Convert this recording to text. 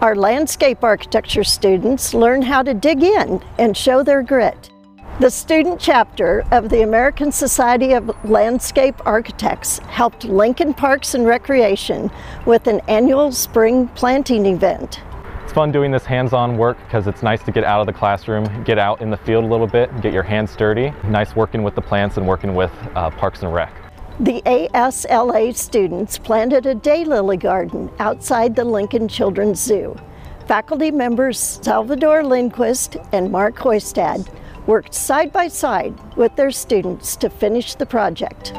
Our landscape architecture students learn how to dig in and show their grit. The student chapter of the American Society of Landscape Architects helped Lincoln Parks and Recreation with an annual spring planting event. It's fun doing this hands-on work because it's nice to get out of the classroom, get out in the field a little bit, get your hands dirty. Nice working with the plants and working with uh, Parks and Rec. The ASLA students planted a daylily garden outside the Lincoln Children's Zoo. Faculty members Salvador Lindquist and Mark Hoistad worked side by side with their students to finish the project.